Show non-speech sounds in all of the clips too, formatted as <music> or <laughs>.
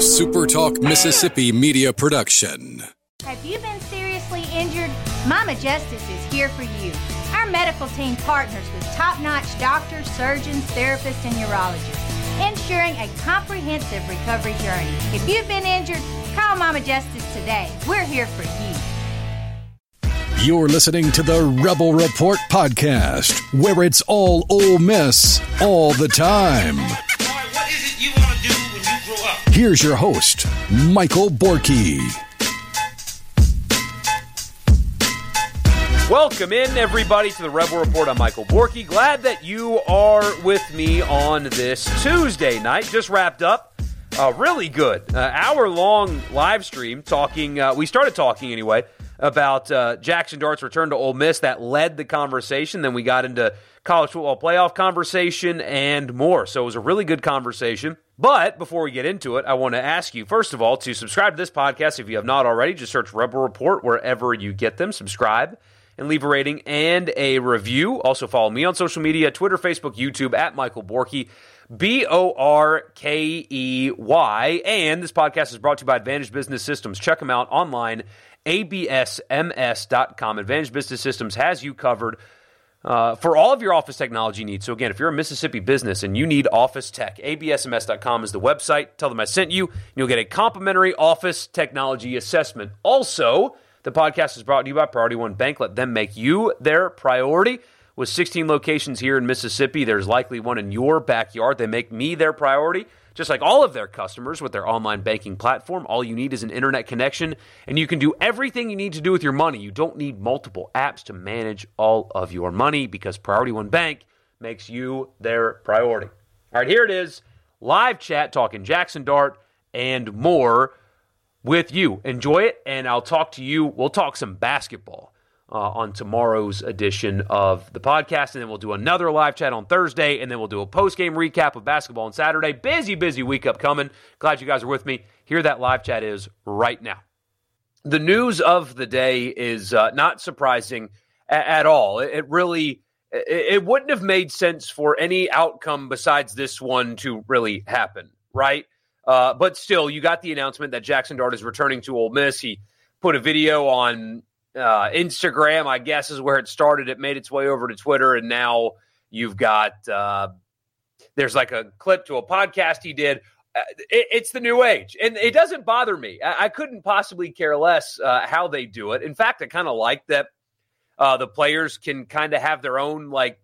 SuperTalk Mississippi media production. Have you been seriously injured? Mama Justice is here for you. Our medical team partners with top notch doctors, surgeons, therapists, and urologists, ensuring a comprehensive recovery journey. If you've been injured, call Mama Justice today. We're here for you. You're listening to the Rebel Report podcast, where it's all Ole Miss all the time. Here's your host, Michael Borky. Welcome in, everybody, to the Rebel Report. I'm Michael Borky. Glad that you are with me on this Tuesday night. Just wrapped up. Uh, really good. Uh, hour long live stream talking. Uh, we started talking anyway about uh, Jaxson Dart's return to Ole Miss. That led the conversation. Then we got into college football playoff conversation and more. So it was a really good conversation. But before we get into it, I want to ask you, first of all, to subscribe to this podcast if you have not already. Just search Rebel Report wherever you get them. Subscribe and leave a rating and a review. Also, follow me on social media Twitter, Facebook, YouTube at Michael Borky. B O R K E Y. And this podcast is brought to you by Advantage Business Systems. Check them out online, absms.com. Advantage Business Systems has you covered uh, for all of your office technology needs. So, again, if you're a Mississippi business and you need office tech, absms.com is the website. Tell them I sent you, you'll get a complimentary office technology assessment. Also, the podcast is brought to you by Priority One Bank. Let them make you their priority. With 16 locations here in Mississippi, there's likely one in your backyard. They make me their priority, just like all of their customers with their online banking platform. All you need is an internet connection, and you can do everything you need to do with your money. You don't need multiple apps to manage all of your money because Priority One Bank makes you their priority. All right, here it is live chat talking Jaxson Dart and more with you. Enjoy it, and I'll talk to you. We'll talk some basketball uh, on tomorrow's edition of the podcast, and then we'll do another live chat on Thursday, and then we'll do a post game recap of basketball on Saturday. Busy, busy week upcoming. Glad you guys are with me. Here that live chat is right now. The news of the day is uh, not surprising a- at all. It, it really. It, wouldn't have made sense for any outcome besides this one to really happen, right? Uh, but still, you got the announcement that Jaxson Dart is returning to Ole Miss. He put a video on uh, Instagram, I guess, is where it started. It made its way over to Twitter, and now you've got uh, there's like a clip to a podcast he did. Uh, it, it's the new age, and it doesn't bother me. I, I couldn't possibly care less uh, how they do it. In fact, I kind of like that uh, the players can kind of have their own like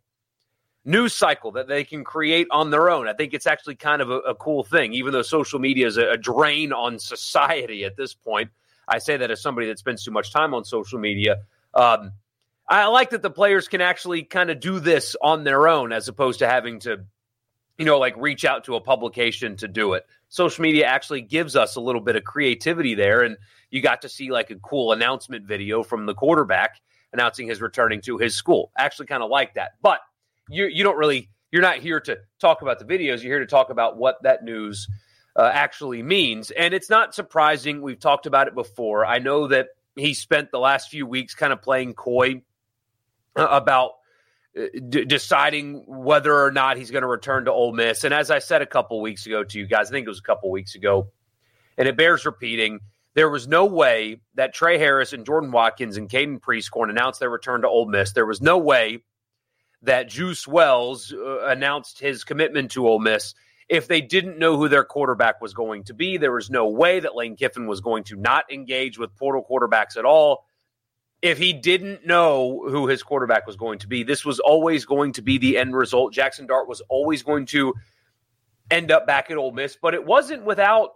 news cycle that they can create on their own. I think it's actually kind of a, a cool thing, even though social media is a, a drain on society at this point. I say that as somebody that spends too much time on social media. Um, I like that the players can actually kind of do this on their own as opposed to having to, you know, like reach out to a publication to do it. Social media actually gives us a little bit of creativity there. And you got to see like a cool announcement video from the quarterback announcing his returning to his school. Actually, kind of like that. But you, you don't really, you're not here to talk about the videos. You're here to talk about what that news uh, actually means. And it's not surprising. We've talked about it before. I know that he spent the last few weeks kind of playing coy uh, about uh, d- deciding whether or not he's going to return to Ole Miss. And as I said a couple weeks ago to you guys, I think it was a couple weeks ago, and it bears repeating. There was no way that Tre Harris and Jordan Watkins and Caden Prieskorn announced their return to Ole Miss. There was no way that Juice Wells uh, announced his commitment to Ole Miss if they didn't know who their quarterback was going to be. There was no way that Lane Kiffin was going to not engage with portal quarterbacks at all. If he didn't know who his quarterback was going to be, this was always going to be the end result. Jaxson Dart was always going to end up back at Ole Miss, but it wasn't without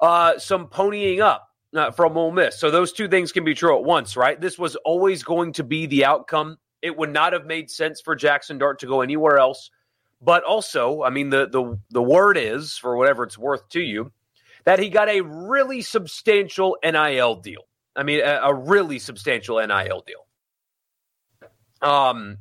uh, some ponying up uh, from Ole Miss. So those two things can be true at once, right? This was always going to be the outcome. It would not have made sense for Jaxson Dart to go anywhere else. But also, I mean, the the the word is, for whatever it's worth to you, that he got a really substantial NIL deal. I mean, a, a really substantial NIL deal. Um,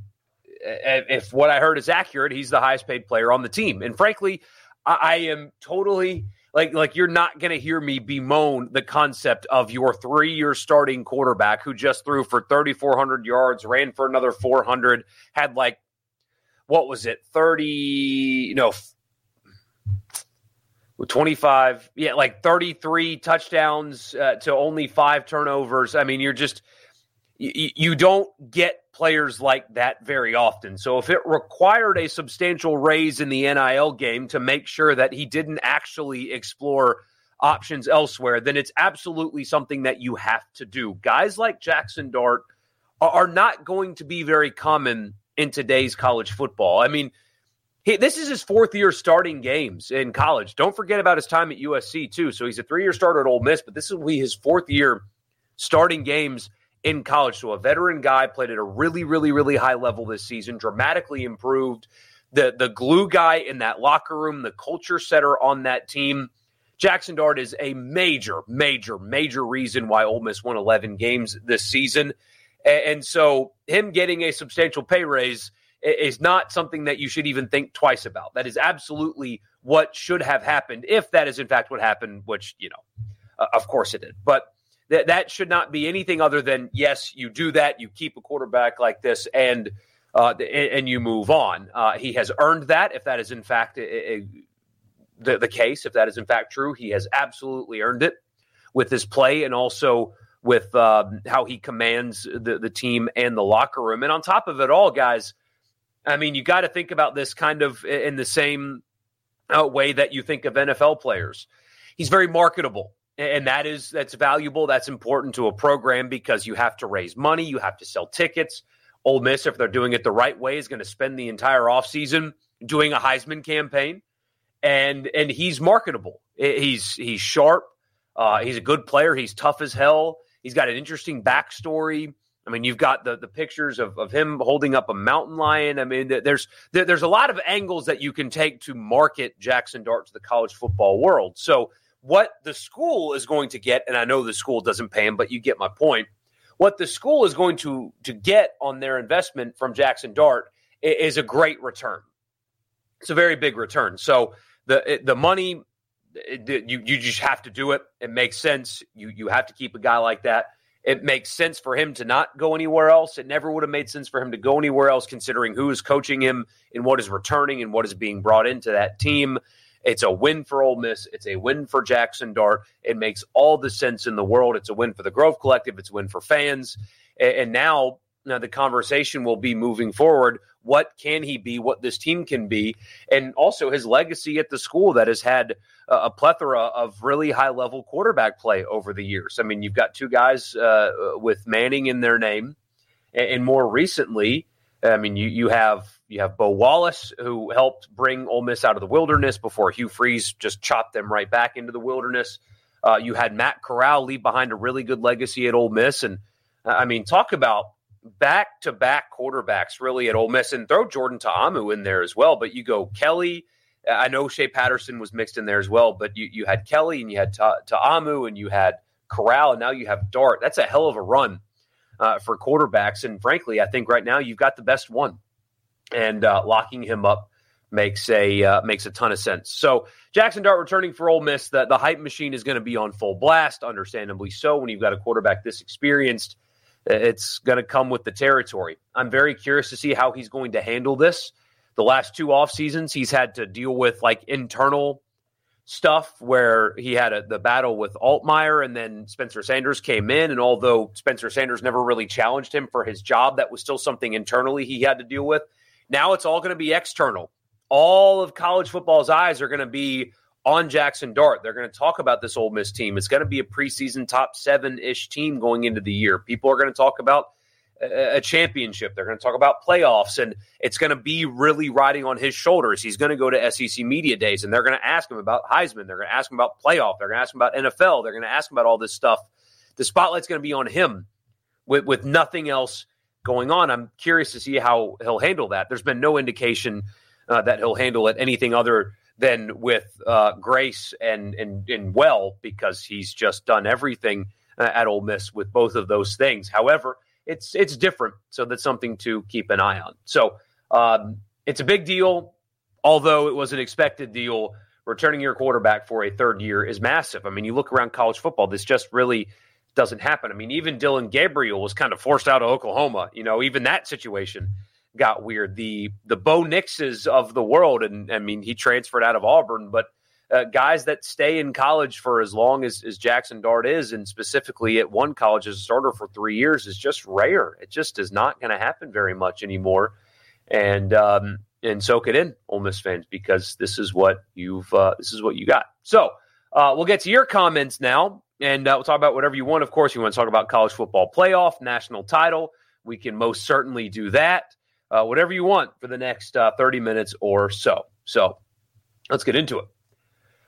if what I heard is accurate, he's the highest paid player on the team. And frankly, I, I am totally like like you're not going to hear me bemoan the concept of your three year starting quarterback who just threw for 3,400 yards, ran for another 400, had like what was it 30 no 25, yeah, like 33 touchdowns uh, to only five turnovers. I mean, you're just, you, you don't get players like that very often. So if it required a substantial raise in the NIL game to make sure that he didn't actually explore options elsewhere, then it's absolutely something that you have to do. Guys like Jaxson Dart are not going to be very common in today's college football. I mean, he, this is his fourth year starting games in college. Don't forget about his time at USC too. So he's a three year starter at Ole Miss, but this will be his fourth year starting games in college. So a veteran guy played at a really, really, really high level this season, dramatically improved. The the glue guy in that locker room, the culture setter on that team. Jaxson Dart is a major, major, major reason why Ole Miss won 11 games this season. And so him getting a substantial pay raise is not something that you should even think twice about. That is absolutely what should have happened if that is in fact what happened, which, you know, of course it did. But that that should not be anything other than yes, you do that, you keep a quarterback like this, and uh, and you move on. Uh, he has earned that. If that is in fact a, a, the the case, if that is in fact true, he has absolutely earned it with his play and also with uh, how he commands the the team and the locker room. And on top of it all, guys, I mean, you got to think about this kind of in the same uh, way that you think of NFL players. He's very marketable and that is that's valuable that's important to a program because you have to raise money you have to sell tickets Ole Miss if they're doing it the right way is going to spend the entire offseason doing a Heisman campaign and and he's marketable he's he's sharp uh, he's a good player he's tough as hell he's got an interesting backstory I mean, you've got the the pictures of, of him holding up a mountain lion. I mean, there's there's a lot of angles that you can take to market Jaxson Dart to the college football world. So what the school is going to get, and I know the school doesn't pay him, but you get my point. What the school is going to to get on their investment from Jaxson Dart is a great return. It's a very big return. So the the money you you just have to do it. It makes sense. You you have to keep a guy like that. It makes sense for him to not go anywhere else. It never would have made sense for him to go anywhere else, considering who is coaching him and what is returning and what is being brought into that team. It's a win for Ole Miss. It's a win for Jaxson Dart. It makes all the sense in the world. It's a win for the Grove Collective. It's a win for fans. And now, now the conversation will be moving forward. What can he be? What this team can be? And also his legacy at the school that has had a plethora of really high level quarterback play over the years. I mean, you've got two guys uh, with Manning in their name. And more recently, I mean, you, you have you have Bo Wallace, who helped bring Ole Miss out of the wilderness before Hugh Freeze just chopped them right back into the wilderness. Uh, you had Matt Corral leave behind a really good legacy at Ole Miss, and I mean, talk about back to back quarterbacks really at Ole Miss, and throw Jordan Ta'amu in there as well. But you go Kelly. I know Shea Patterson was mixed in there as well, but you, you had Kelly and you had Ta- Ta'amu and you had Corral, and now you have Dart. That's a hell of a run uh, for quarterbacks. And frankly, I think right now you've got the best one and uh, locking him up makes a uh, makes a ton of sense. So Jaxson Dart returning for Ole Miss, the, the hype machine is going to be on full blast, understandably so. When you've got a quarterback this experienced, Uh, it's going to come with the territory. I'm very curious to see how he's going to handle this. The last two off seasons, he's had to deal with like internal stuff where he had a, the battle with Altmyer and then Spencer Sanders came in. And although Spencer Sanders never really challenged him for his job, that was still something internally he had to deal with. Now it's all going to be external. All of college football's eyes are going to be on Jaxson Dart. They're going to talk about this Ole Miss team. It's going to be a preseason top seven ish team going into the year. People are going to talk about a championship. They're going to talk about playoffs, and it's going to be really riding on his shoulders. He's going to go to SEC media days, and they're going to ask him about Heisman. They're going to ask him about playoff. They're going to ask him about NFL. They're going to ask him about all this stuff. The spotlight's going to be on him with, with nothing else going on. I'm curious to see how he'll handle that. There's been no indication uh, that he'll handle it anything other than with uh, grace and, and and well because he's just done everything uh, at Ole Miss with both of those things. However, it's it's different, so that's something to keep an eye on. So um, it's a big deal, although it was an expected deal. Returning your quarterback for a third year is massive. I mean, you look around college football; this just really doesn't happen. I mean, even Dillon Gabriel was kind of forced out of Oklahoma. You know, even that situation got weird. The the Bo Nixes of the world, and I mean, he transferred out of Auburn, but uh, guys that stay in college for as long as, as Jaxson Dart is, and specifically at one college as a starter for three years, is just rare. It just is not going to happen very much anymore. And um, and soak it in, Ole Miss fans, because this is what you've uh, this is what you got. So uh, we'll get to your comments now, and uh, we'll talk about whatever you want. Of course, you want to talk about college football playoff, national title. We can most certainly do that. Uh, whatever you want for the next uh, 30 minutes or so. So let's get into it.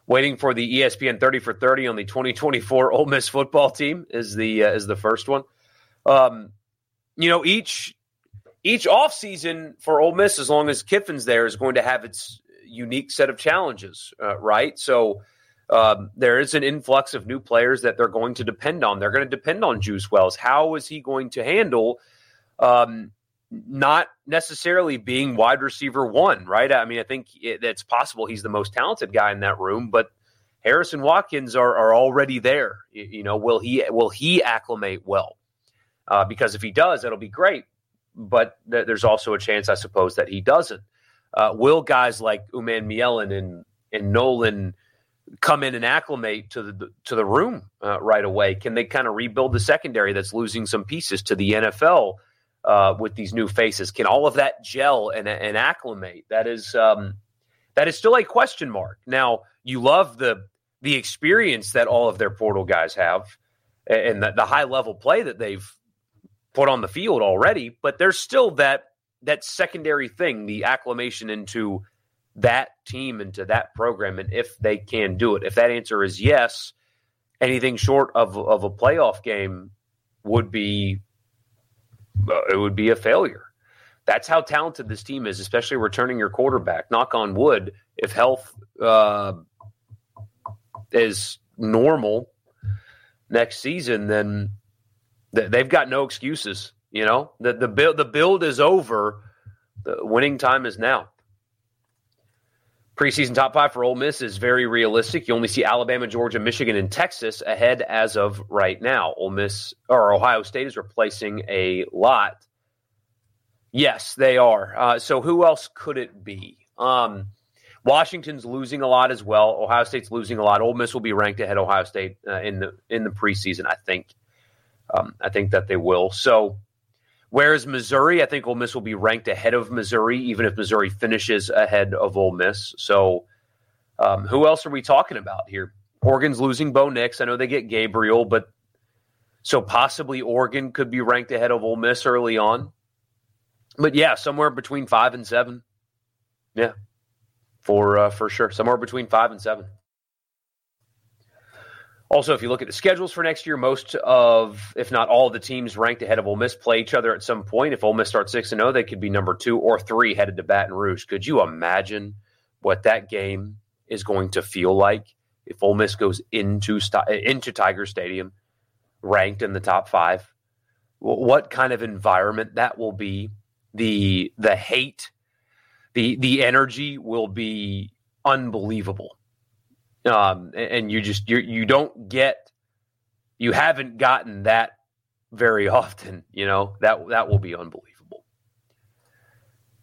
Waiting for the ESPN 30 for 30 on the 2024 <laughs> Ole Miss football team is the uh, is the first one. Um, you know, each each offseason for Ole Miss, as long as Kiffin's there, is going to have its unique set of challenges, uh, right? So um, there is an influx of new players that they're going to depend on. They're going to depend on Juice Wells. How is he going to handle um, not necessarily being wide receiver one, right? I mean, I think it, it's possible he's the most talented guy in that room, but Harrison Watkins are, are already there. You, know, will he will he acclimate well? Uh, because if he does, that'll be great but th- there's also a chance, I suppose, that he doesn't. Uh, will guys like Uman Mielen and and Nolan come in and acclimate to the to the room uh, right away? Can they kind of rebuild the secondary that's losing some pieces to the NFL uh, with these new faces? Can all of that gel and, and acclimate? That is um, that is still a question mark. Now you love the the experience that all of their portal guys have and the, the high level play that they've put on the field already, but there's still that that secondary thing, the acclimation into that team into that program and if they can do it. If that answer is yes, anything short of of a playoff game would be it would be a failure. That's how talented this team is, especially returning your quarterback. Knock on wood, if health uh, is normal next season, then they've got no excuses. You know, the the build the build is over. The winning time is now. Preseason top five for Ole Miss is very realistic. You only see Alabama, Georgia, Michigan, and Texas ahead as of right now. Ole Miss or Ohio State is replacing a lot. Yes, they are. Uh, so who else could it be? Um, Washington's losing a lot as well. Ohio State's losing a lot. Ole Miss will be ranked ahead Ohio State uh, in the in the preseason, I think. Um, I think that they will. So, whereas Missouri, I think Ole Miss will be ranked ahead of Missouri, even if Missouri finishes ahead of Ole Miss. So, um, who else are we talking about here? Oregon's losing Bo Nix. I know they get Gabriel, but so possibly Oregon could be ranked ahead of Ole Miss early on. But yeah, somewhere between five and seven. Yeah, for uh, for sure, somewhere between five and seven. Also, if you look at the schedules for next year, most of, if not all, of the teams ranked ahead of Ole Miss play each other at some point. If Ole Miss starts six and zero, oh, they could be number two or three headed to Baton Rouge. Could you imagine what that game is going to feel like if Ole Miss goes into into Tiger Stadium, ranked in the top five? What kind of environment that will be? The the hate, the the energy will be unbelievable um, and you just you you don't get you haven't gotten that very <laughs> often. You know that that will be unbelievable.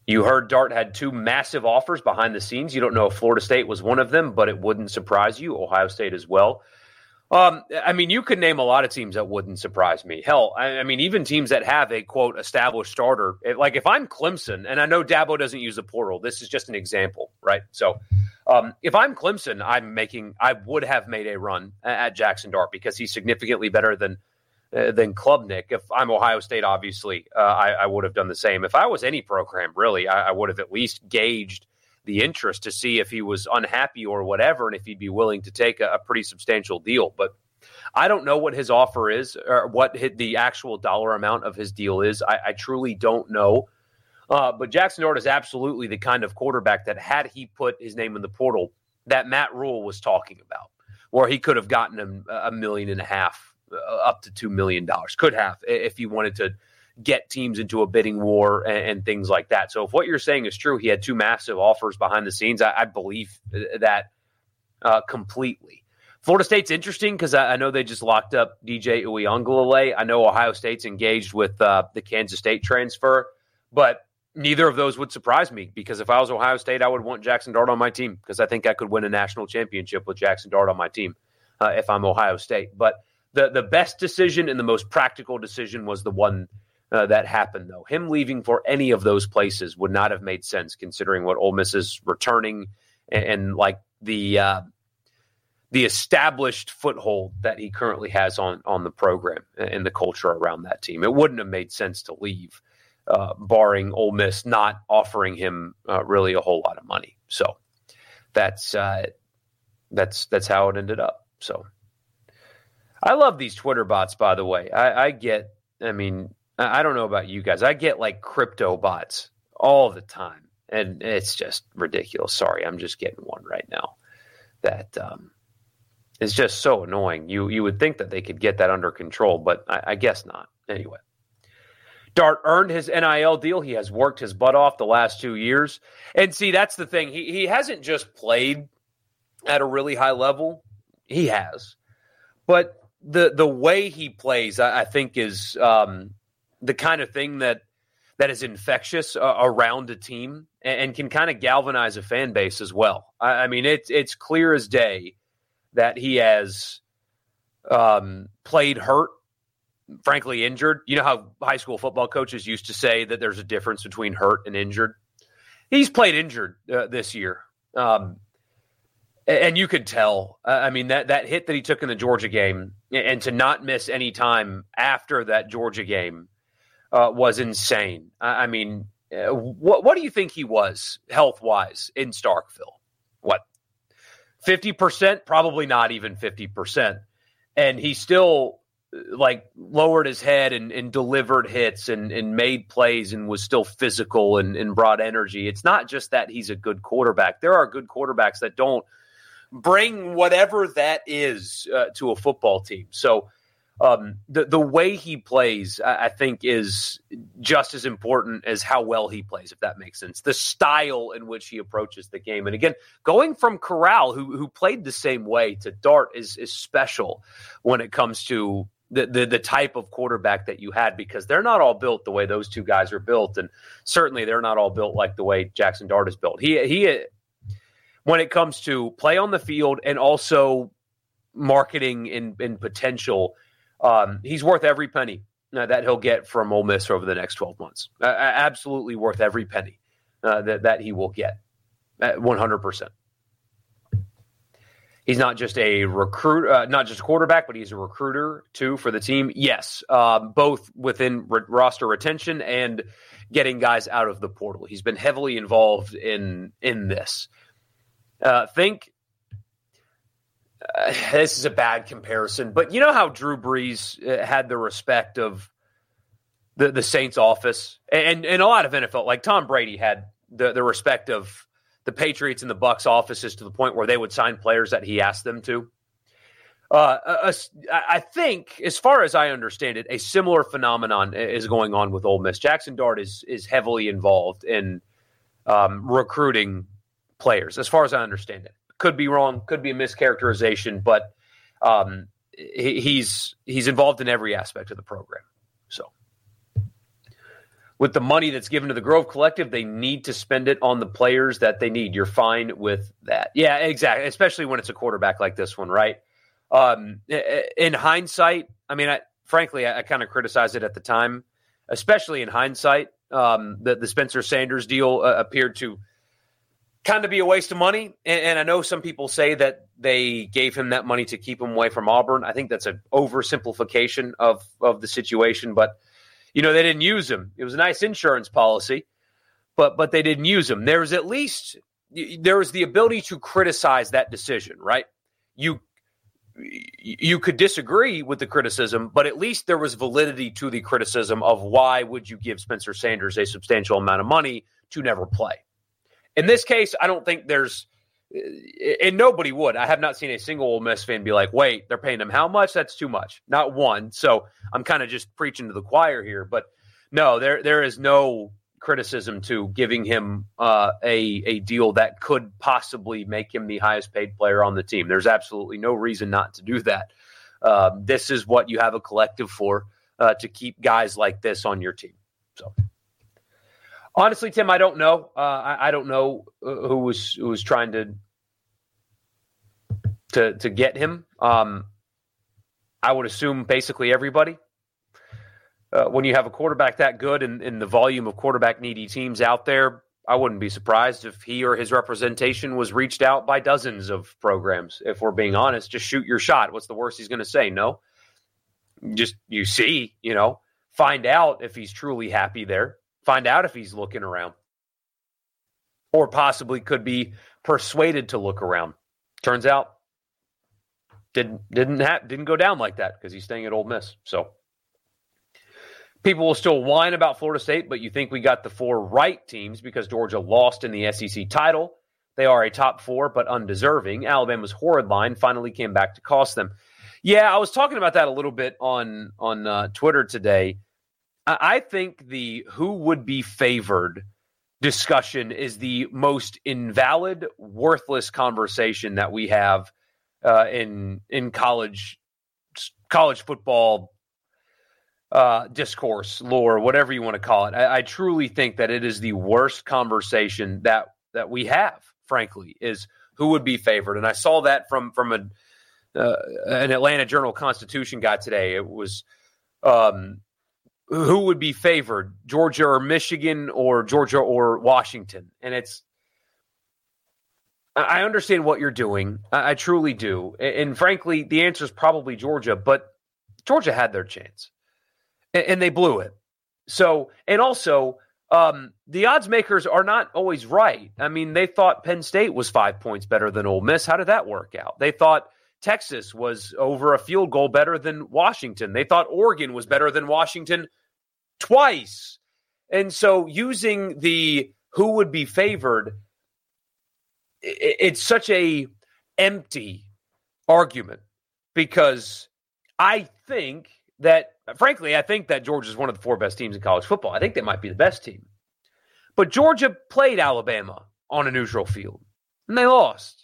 You heard Dart had two massive offers behind the scenes. You don't know if Florida State was one of them, but it wouldn't surprise you. Ohio State as well. Um, I mean, you could name a lot of teams that wouldn't surprise me. Hell, I, I mean, even teams that have a quote established starter. It, like if I'm Clemson, and I know Dabo doesn't use the portal. This is just an example, right? So um, if I'm Clemson, I'm making. I would have made a run at Jaxson Dart because he's significantly better than uh, than Klubnik. If I'm Ohio State, obviously, uh, I, I, would have done the same. If I was any program, really, I, I, would have at least gauged the interest to see if he was unhappy or whatever, and if he'd be willing to take a, a pretty substantial deal. But I don't know what his offer is or what the actual dollar amount of his deal is. I, I truly don't know. Uh, but Jaxson Dart is absolutely the kind of quarterback that had he put his name in the portal, that Matt Rhule was talking about, where he could have gotten him a million and a half, uh, up to two million dollars. Could have if he wanted to get teams into a bidding war and, and, things like that. So if what you're saying is true, he had two massive offers behind the scenes. I, I believe that uh, completely. Florida State's interesting because I, I, know they just locked up DJ Uiagalelei. I know Ohio State's engaged with uh, the Kansas State transfer, but neither of those would surprise me because if I was Ohio State, I would want Jaxson Dart on my team because I think I could win a national championship with Jaxson Dart on my team uh, if I'm Ohio State. But the the best decision and the most practical decision was the one uh, that happened, though. Him leaving for any of those places would not have made sense considering what Ole Miss is returning and, and like the uh, the established foothold that he currently has on on the program and the culture around that team. It wouldn't have made sense to leave, uh, barring Ole Miss not offering him uh, really a whole lot of money. So that's uh, that's that's how it ended up. So I love these Twitter bots, by the way. I, I get, I mean, I don't know about you guys. I get like crypto bots all the time, and it's just ridiculous. Sorry, I'm just getting one right now. That um, is just so annoying. You you would think that they could get that under control, but I, I guess not. Anyway, Dart earned his NIL deal. He has worked his butt off the last two years, and see that's the thing. He he hasn't just played at a really high level. He has, but the the way he plays, I, I think, is um, the kind of thing that that is infectious uh, around a team and, and can kind of galvanize a fan base as well. I, I, mean, it's it's clear as day that he has um, played hurt, frankly injured. You know how high school football coaches used to say that there's a difference between hurt and injured. He's played injured uh, this year. Um, and you could tell. I mean that that hit that he took in the Georgia game, and to not miss any time after that Georgia game uh, was insane. I, mean, uh, what what do you think he was health wise in Starkville? What fifty percent? Probably not even fifty percent. And he still like lowered his head and, and delivered hits and, and made plays and was still physical and, and brought energy. It's not just that he's a good quarterback. There are good quarterbacks that don't bring whatever that is uh, to a football team. So um, the the way he plays, I, I, think, is just as important as how well he plays. If that makes sense, the style in which he approaches the game, and again, going from Corral, who who played the same way, to Dart is is special when it comes to the, the the type of quarterback that you had because they're not all built the way those two guys are built, and certainly they're not all built like the way Jaxson Dart is built. He he when it comes to play on the field and also marketing and, and potential. Um, he's worth every penny uh, that he'll get from Ole Miss over the next 12 months. Uh, absolutely worth every penny uh, that, that he will get. 100%. He's not just a recruit, uh, not just a quarterback, but he's a recruiter too for the team. Yes, um, both within roster retention and getting guys out of the portal. He's been heavily involved in in this. Uh, think uh, this is a bad comparison, but you know how Drew Brees uh, had the respect of the the Saints office, and and a lot of NFL, like Tom Brady had the the respect of the Patriots and the Bucks offices to the point where they would sign players that he asked them to. Uh, I think, as far as I understand it, a similar phenomenon is going on with Ole Miss. Jaxson Dart is is heavily involved in um, recruiting players, as far as I understand it. Could be wrong, could be a mischaracterization, but um, he, he's he's involved in every aspect of the program. So, with the money that's given to the Grove Collective, they need to spend it on the players that they need. You're fine with that, yeah, exactly. Especially when it's a quarterback like this one, right? Um, in hindsight, I mean, I, frankly, I, I kind of criticized it at the time, especially in hindsight. Um, the, the Spencer Sanders deal uh, appeared to kind of be a waste of money. And, and, I know some people say that they gave him that money to keep him away from Auburn. I think that's an oversimplification of of the situation. But you know, they didn't use him. It was a nice insurance policy, but but they didn't use him. There was at least there was the ability to criticize that decision, right? You you could disagree with the criticism, but at least there was validity to the criticism of why would you give Spencer Sanders a substantial amount of money to never play? In this case, I don't think there's, and nobody would. I have not seen a single Ole Miss fan be like, "Wait, they're paying him how much? That's too much." Not one. So I'm kind of just preaching to the choir here, but no, there there is no criticism to giving him uh, a a deal that could possibly make him the highest paid player on the team. There's absolutely no reason not to do that. Um, this is what you have a collective for uh, to keep guys like this on your team. So. Honestly, Tim, I don't know. Uh, I, I, don't know uh, who was who was trying to to to get him. Um, I would assume basically everybody. Uh, when you have a quarterback that good and, and the volume of quarterback needy teams out there, I wouldn't be surprised if he or his representation was reached out by dozens of programs. If we're being honest, just shoot your shot. What's the worst he's going to say? No. Just you see, you know, find out if he's truly happy there. Find out if he's looking around, or possibly could be persuaded to look around. Turns out, didn't didn't ha- didn't go down like that because he's staying at Ole Miss. So People will still whine about Florida State, but you think we got the four right teams because Georgia lost in the SEC title. They are a top four, but undeserving. Alabama's horrid line finally came back to cost them. Yeah, I was talking about that a little bit on on uh, Twitter today. I think the who would be favored discussion is the most invalid, worthless conversation that we have uh, in in college college football uh, discourse, lore, whatever you want to call it. I, I, truly think that it is the worst conversation that that we have. Frankly, is who would be favored, and I saw that from from a uh, an Atlanta Journal Constitution guy today. It was um, who would be favored, Georgia or Michigan, or Georgia or Washington, and it's. I understand what you're doing. I, I truly do, and, and frankly, the answer is probably Georgia. But Georgia had their chance and, and they blew it. So, and also, um, the odds makers are not always right. I mean, they thought Penn State was five points better than Ole Miss. How did that work out? They thought Texas was over a field goal better than Washington. They thought Oregon was better than Washington twice. And so, using the who would be favored, it's such a empty argument because I think that frankly, I think that Georgia is one of the four best teams in college football. I think they might be the best team. But Georgia played Alabama on a neutral field, and they lost.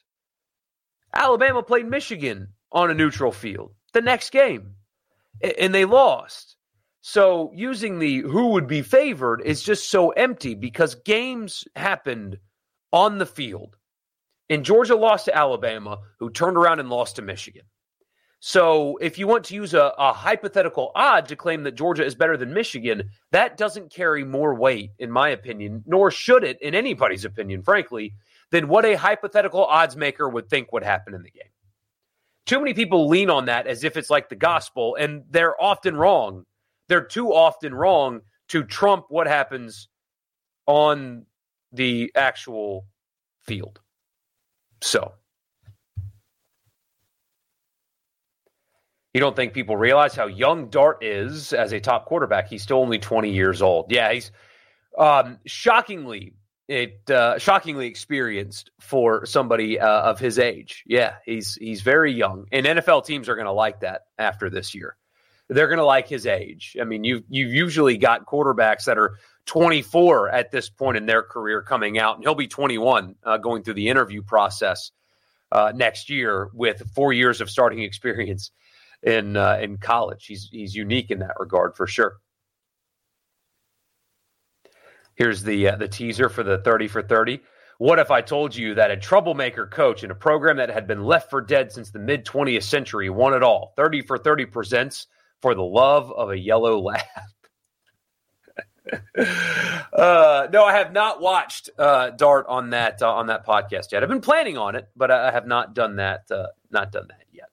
Alabama played Michigan on a neutral field the next game, and they lost. So using the who would be favored is just so empty because games happened on the field. And Georgia lost to Alabama, who turned around and lost to Michigan. So if you want to use a, a, hypothetical odd to claim that Georgia is better than Michigan, that doesn't carry more weight, in my opinion, nor should it in anybody's opinion, frankly, than what a hypothetical odds maker would think would happen in the game. Too many people lean on that as if it's like the gospel, and they're often wrong. They're too often wrong to trump what happens on the actual field. So You don't think people realize how young Dart is as a top quarterback? He's still only 20 years old. Yeah, he's um, shockingly it uh, shockingly experienced for somebody uh, of his age. Yeah, he's he's very young, and NFL teams are going to like that after this year. They're going to like his age. I mean, you you've usually got quarterbacks that are 24 at this point in their career coming out, and he'll be 21 uh, going through the interview process uh, next year with four years of starting <laughs> experience in uh, in college. He's he's unique in that regard for sure. Here's the uh, the teaser for the 30 for 30. What if I told you that a troublemaker coach in a program that had been left for dead since the mid 20th century won it all? 30 for 30 presents for the love of a yellow <laughs> lab. uh, no, I have not watched uh, Dart on that uh, on that podcast yet. I've been planning on it, but I have not done that. Uh, not done that yet.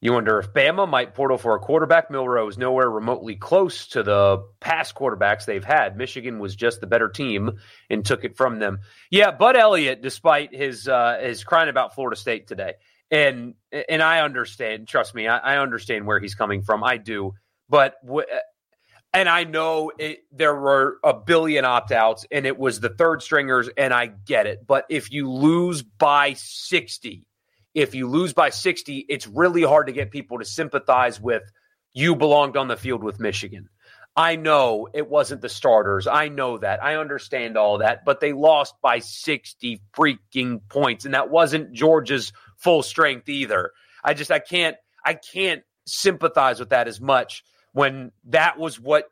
You wonder if Bama might portal for a quarterback. Milroe is nowhere remotely close to the past quarterbacks they've had. Michigan was just the better team and took it from them. Yeah, Bud Elliott, despite his uh, his crying about Florida State today, and and I understand. Trust me, I, I understand where he's coming from. I do, but w- and I know it, there were a billion opt outs, and it was the third stringers, and I get it. But if you lose by sixty if you lose by 60, it's really hard to get people to sympathize with you belonged on the field with Michigan. I know it wasn't the starters. I know that. I understand all that, but they lost by 60 freaking points and that wasn't Georgia's full strength either. I just I can't I can't sympathize with that as much when that was what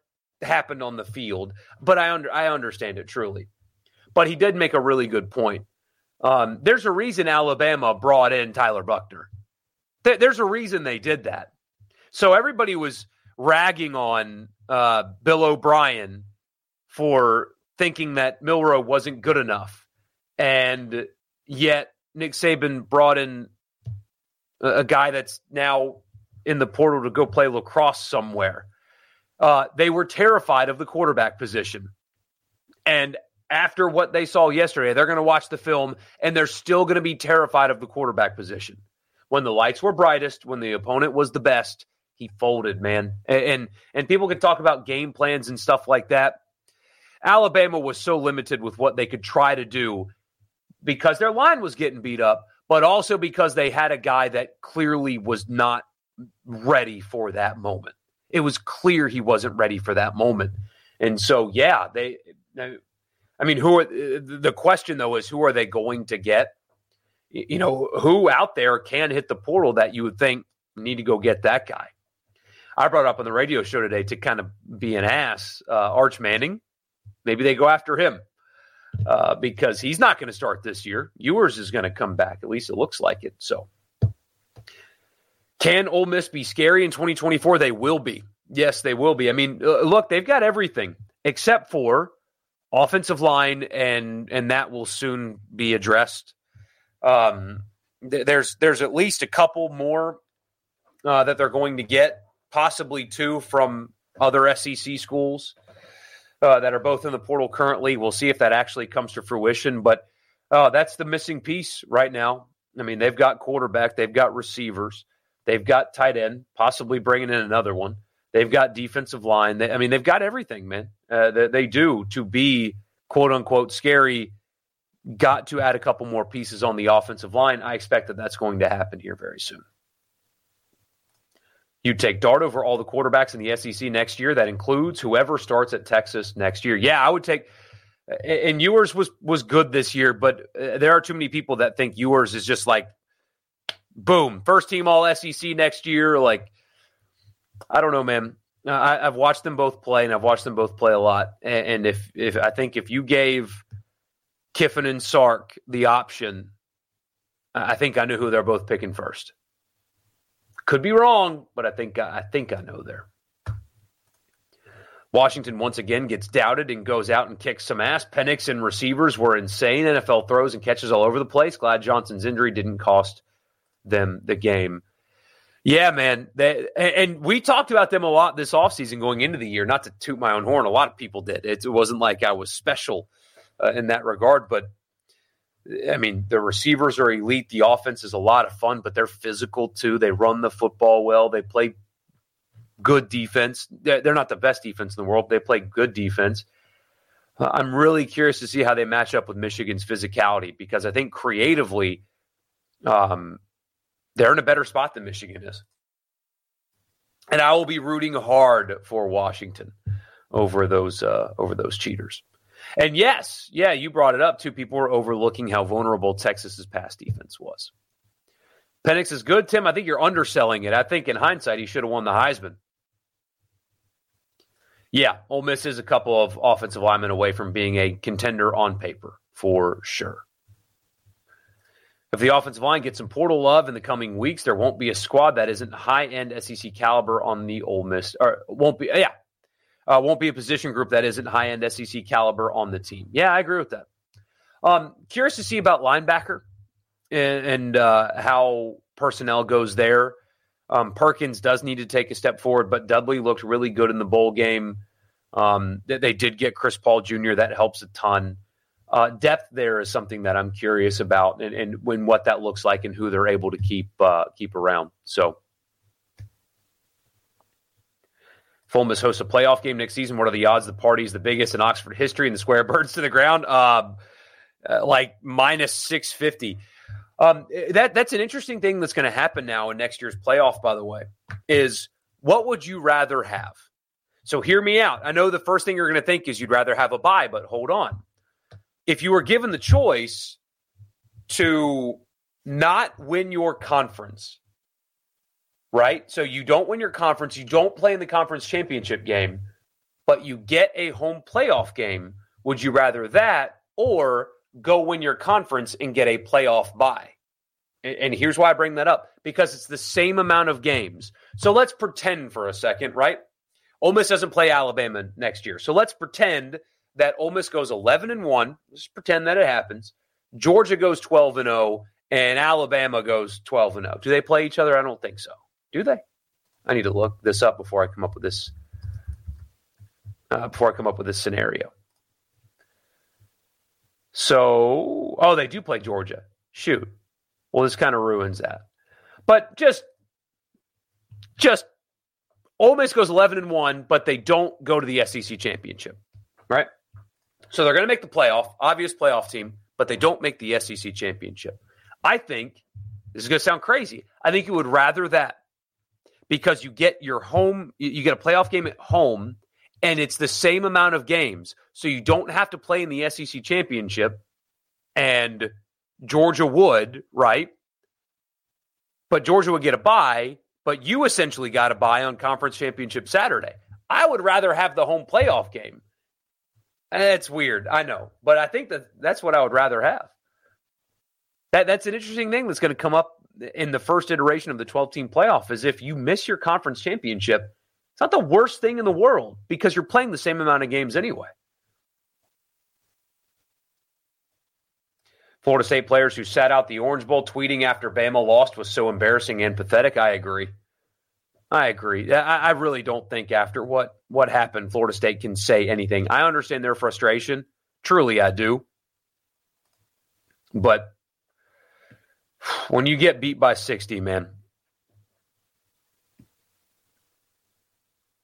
happened on the field, but I under I understand it truly. But he did make a really good point. Um, there's a reason Alabama brought in Tyler Buchner. Th- there's a reason they did that. So everybody was ragging on uh, Bill O'Brien for thinking that Milroe wasn't good enough, and yet Nick Saban brought in a, a guy that's now in the portal to go play lacrosse somewhere. Uh, they were terrified of the quarterback position. And after what they saw yesterday, they're going to watch the film and they're still going to be terrified of the quarterback position. When the lights were brightest, when the opponent was the best, he folded, man. And and, and people could talk about game plans and stuff like that. Alabama was so limited with what they could try to do because their line was getting beat up, but also because they had a guy that clearly was not ready for that moment. It was clear he wasn't ready for that moment. And so, yeah, they, I mean, who are the question though is who are they going to get? You know, who out there can hit the portal that you would think need to go get that guy? I brought up on the radio show today to kind of be an ass, uh, Arch Manning. Maybe they go after him uh, because he's not going to start this year. Ewers is going to come back. At least it looks like it. So, can Ole Miss be scary in 2024? They will be. Yes, they will be. I mean, uh, look, they've got everything except for offensive line, and and that will soon be addressed. Um, th- there's there's at least a couple more uh, that they're going to get, possibly two from other SEC schools uh, that are both in the portal currently. We'll see if that actually comes to fruition, but uh, that's the missing piece right now. I mean, they've got quarterback, they've got receivers, they've got tight end, possibly bringing in another one. They've got defensive line. They, I mean, they've got everything, man. Uh, they, they do to be quote unquote scary. Got to add a couple more pieces on the offensive line. I expect that that's going to happen here very soon. You take Dart over all the quarterbacks in the SEC next year. That includes whoever starts at Texas next year. Yeah, I would take. And Ewers was was good this year, but uh, there are too many people that think Ewers is just like, boom, first team All SEC next year. Like, I don't know, man. Uh, I, have watched them both play, and I've watched them both play a lot. And, and if if I think if you gave Kiffin and Sark the option, I think I knew who they're both picking first. Could be wrong, but I think I think I know there. Washington once again gets doubted and goes out and kicks some ass. Penix and receivers were insane. NFL throws and catches all over the place. Glad Johnson's injury didn't cost them the game. Yeah, man. They, and we talked about them a lot this offseason going into the year. Not to toot my own horn, a lot of people did. It, wasn't like I was special uh, in that regard, but I mean, the receivers are elite. The offense is a lot of fun, but they're physical too. They run the football well. They play good defense. They're not the best defense in the world. They play good defense. Uh, I'm really curious to see how they match up with Michigan's physicality because I think creatively, um, they're in a better spot than Michigan is. And I will be rooting hard for Washington over those uh, over those cheaters. And yes, yeah, you brought it up too. People were overlooking how vulnerable Texas's pass defense was. Penix is good, Tim. I think you're underselling it. I think in hindsight, he should have won the Heisman. Yeah, Ole Miss is a couple of offensive linemen away from being a contender on paper for sure. If the offensive line gets some portal love in the coming weeks, there won't be a squad that isn't high end SEC caliber on the Ole Miss, or won't be, yeah, uh, won't be a position group that isn't high end SEC caliber on the team. Yeah, I agree with that. Um, curious to see about linebacker and, and uh, how personnel goes there. Um, Perkins does need to take a step forward, but Dudley looked really good in the bowl game. Um, they, they did get Chris Paul Jr. That helps a ton uh, depth there is something that I'm curious about, and, and when what that looks like, and who they're able to keep uh, keep around. So, Miss hosts a playoff game next season. What are the odds? The party's the biggest in Oxford history, and the square <laughs> burns to the ground. Uh, uh, like minus six fifty. Um, that that's an interesting thing that's going to happen now in next year's playoff. By the way, is what would you rather have? So hear me out. I know the first thing you're going to think is you'd rather have a bye, but hold on if you were given the choice to not win your conference, right? So you don't win your conference, you don't play in the conference championship game, but you get a home playoff game. Would you rather that or go win your conference and get a playoff bye? And here's why I bring that up because it's the same amount of games. So let's pretend for a second, right? Ole Miss doesn't play Alabama next year. So let's pretend that Ole Miss goes 11 and 1. Let's pretend that it happens. Georgia goes 12 and 0 and Alabama goes 12 and 0. Do they play each other? I don't think so. Do they? I need to look this up before I come up with this uh, before I come up with this scenario. So, oh, they do play Georgia. Shoot. Well, this kind of ruins that. But just, just, Ole Miss goes 11 and 1, but they don't go to the SEC championship, right? So they're going to make the playoff, obvious playoff team, but they don't make the SEC championship. I think this is going to sound crazy. I think you would rather that because you get your home, you get a playoff game at home, and it's the same amount of games. So you don't have to play in the SEC championship, and Georgia would, right? But Georgia would get a bye, but you essentially got a bye on conference championship Saturday. I would rather have the home playoff game. It's weird, I know, but I think that that's what I would rather have. That that's an interesting thing that's going to come up in the first iteration of the 12 team playoff is if you miss your conference championship, it's not the worst thing in the world because you're playing the same amount of games anyway. Florida State players who sat out the Orange Bowl tweeting after Bama lost was so embarrassing and pathetic. I agree. I agree. I, I really don't think after what what happened, Florida State can say anything. I understand their frustration. Truly, I do. But when you get beat by 60, man,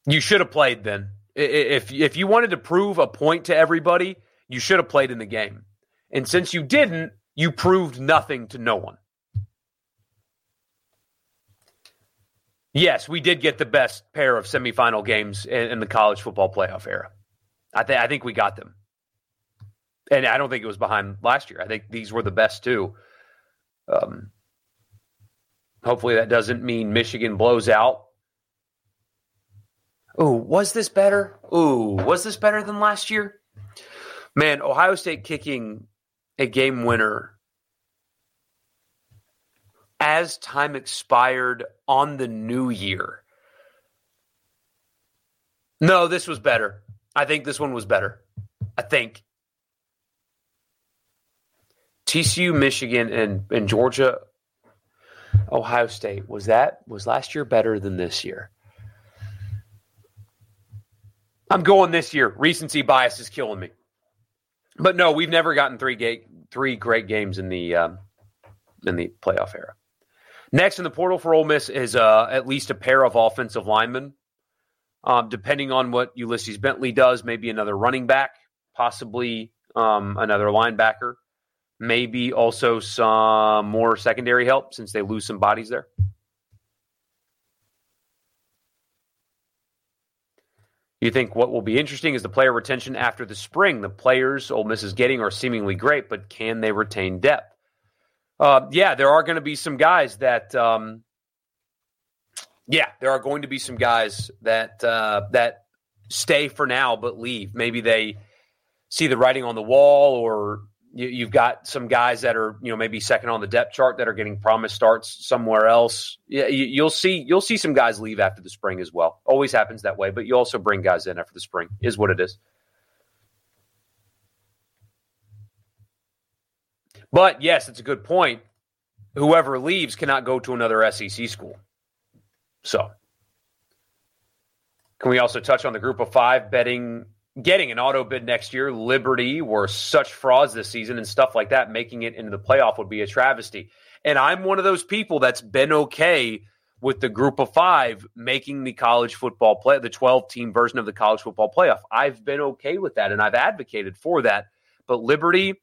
you should have played then. If if you wanted to prove a point to everybody, you should have played in the game. And since you didn't, you proved nothing to no one. Yes, we did get the best pair of semifinal games in, in the college football playoff era. I, th- I think we got them. And I don't think it was behind last year. I think these were the best too. Um, hopefully, that doesn't mean Michigan blows out. Oh, was this better? Oh, was this better than last year? Man, Ohio State kicking a game winner as time expired on the new year. No, this was better. I think this one was better. I think. TCU, Michigan, and, and Georgia, Ohio State. Was that was last year better than this year? I'm going this year. Recency bias is killing me. But no, we've never gotten three three great games in the um, in the playoff era. Next in the portal for Ole Miss is uh, at least a pair of offensive linemen. Um, depending on what Ulysses Bentley does, maybe another running back, possibly um, another linebacker maybe also some more secondary help since they lose some bodies there? You think what will be interesting is the player retention after the spring. The players Ole Miss is getting are seemingly great, but can they retain depth? Uh, yeah, there are going to be some guys that. Um, yeah, there are going to be some guys that uh, that stay for now but leave. Maybe they see the writing on the wall, or you, have got some guys that are, you know, maybe second on the depth chart that are getting promised starts somewhere else. Yeah, you, will see you'll see some guys leave after the spring as well. Always happens that way, but you also bring guys in after the spring. Is what it is. But yes, it's a good point. Whoever leaves cannot go to another SEC school. So, can we also touch on the group of five betting getting an auto bid next year, Liberty were such frauds this season and stuff like that, making it into the playoff would be a travesty. And I'm one of those people that's been okay with the group of five making the college football play, the 12 team version of the college football playoff. I've been okay with that and I've advocated for that. But Liberty,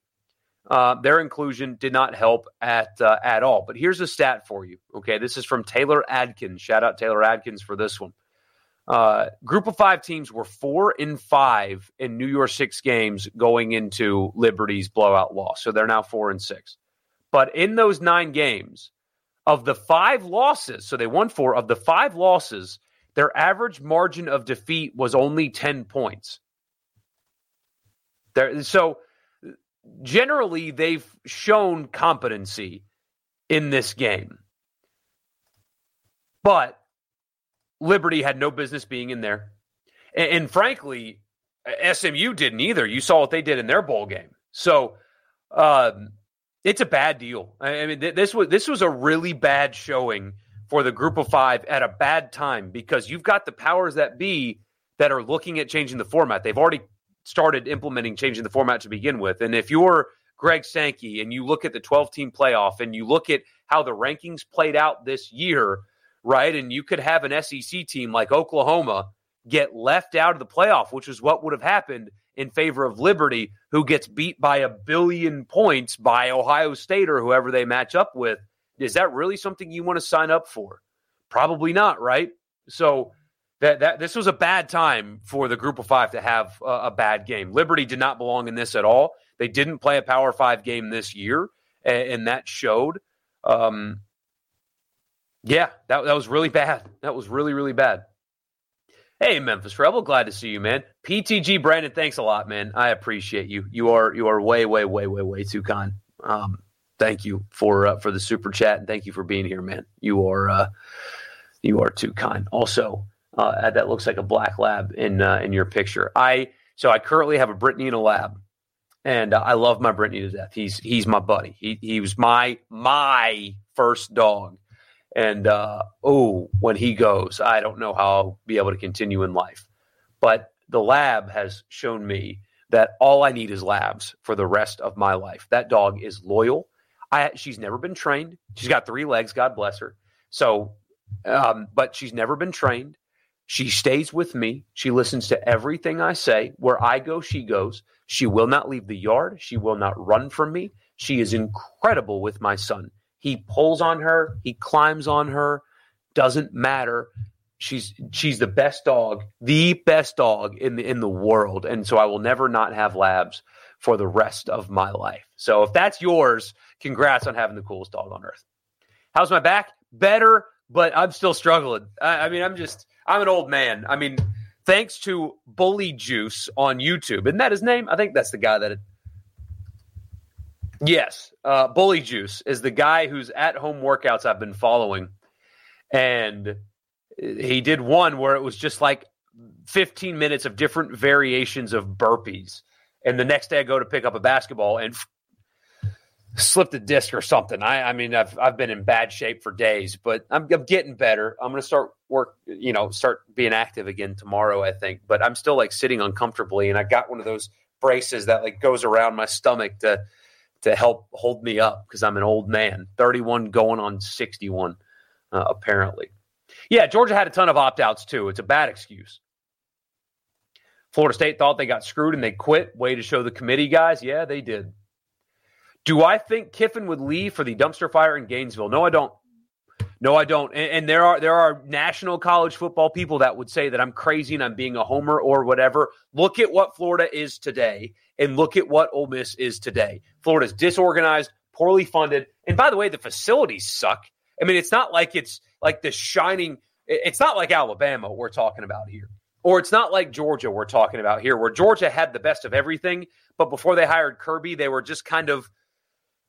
uh, their inclusion did not help at uh, at all. But here's a stat for you. Okay, this is from Taylor Adkins. Shout out Taylor Adkins for this one. Uh, group of five teams were four in five in New Year's Six games going into Liberty's blowout loss. So they're now four and six. But in those nine games, of the five losses, so they won four, of the five losses, their average margin of defeat was only 10 points. There, so generally, they've shown competency in this game. But Liberty had no business being in there. And, and, frankly, SMU didn't either. You saw what they did in their bowl game. So um, it's a bad deal. I mean, th- this was this was a really bad showing for the group of five at a bad time because you've got the powers that be that are looking at changing the format. They've already started implementing changing the format to begin with. And if you're Greg Sankey and you look at the 12 team playoff and you look at how the rankings played out this year, right? And you could have an SEC team like Oklahoma get left out of the playoff, which is what would have happened in favor of Liberty, who gets beat by a billion points by Ohio State or whoever they match up with. Is that really something you want to sign up for? Probably not, right? So that that this was a bad time for the group of five to have a, a bad game. Liberty did not belong in this at all. They didn't play a Power Five game this year, and, and that showed. Um, yeah, that that was really bad. That was really really bad. Hey, Memphis Rebel, glad to see you, man. PTG Brandon, thanks a lot, man. I appreciate you. You are you are way way way way way too kind. Um, thank you for uh, for the super chat and thank you for being here, man. You are uh, you are too kind. Also, uh, that looks like a black lab in uh, in your picture. I so I currently have a Brittany in a lab, and uh, I love my Brittany to death. He's he's my buddy. He he was my my first dog, and uh, oh, when he goes, I don't know how I'll be able to continue in life. But the lab has shown me that all I need is labs for the rest of my life. That dog is loyal. I she's never been trained. She's got three legs. God bless her. So, um, but she's never been trained. She stays with me. She listens to everything I say. Where I go, she goes. She will not leave the yard. She will not run from me. She is incredible with my son. He pulls on her, he climbs on her. Doesn't matter. She's she's the best dog, the best dog in the in the world. And so I will never not have labs for the rest of my life. So if that's yours, congrats on having the coolest dog on earth. How's my back? Better, but I'm still struggling. I, I mean, I'm just I'm an old man. I mean, thanks to Bully Juice on YouTube, isn't that his name? I think that's the guy that. It, yes, uh, Bully Juice is the guy whose at home workouts I've been following, and he did one where it was just like 15 minutes of different variations of burpees. And the next day I go to pick up a basketball and slipped a disc or something. I, I mean, I've I've been in bad shape for days, but I'm, I'm getting better. I'm going to start work, you know, start being active again tomorrow, I think. But I'm still like sitting uncomfortably, and I got one of those braces that like goes around my stomach to to help hold me up because I'm an old man, 31 going on 61, uh, apparently. Yeah, Georgia had a ton of opt outs too. It's a bad excuse. Florida State thought they got screwed and they quit. Way to show the committee guys. Yeah, they did. Do I think Kiffin would leave for the dumpster fire in Gainesville? No, I don't. No, I don't. And, and, there are there are national college football people that would say that I'm crazy and I'm being a homer or whatever. Look at what Florida is today, and look at what Ole Miss is today. Florida's disorganized, poorly funded, and by the way, the facilities suck. I mean, it's not like it's like the shining. It's not like Alabama we're talking about here, or it's not like Georgia we're talking about here, where Georgia had the best of everything, but before they hired Kirby, they were just kind of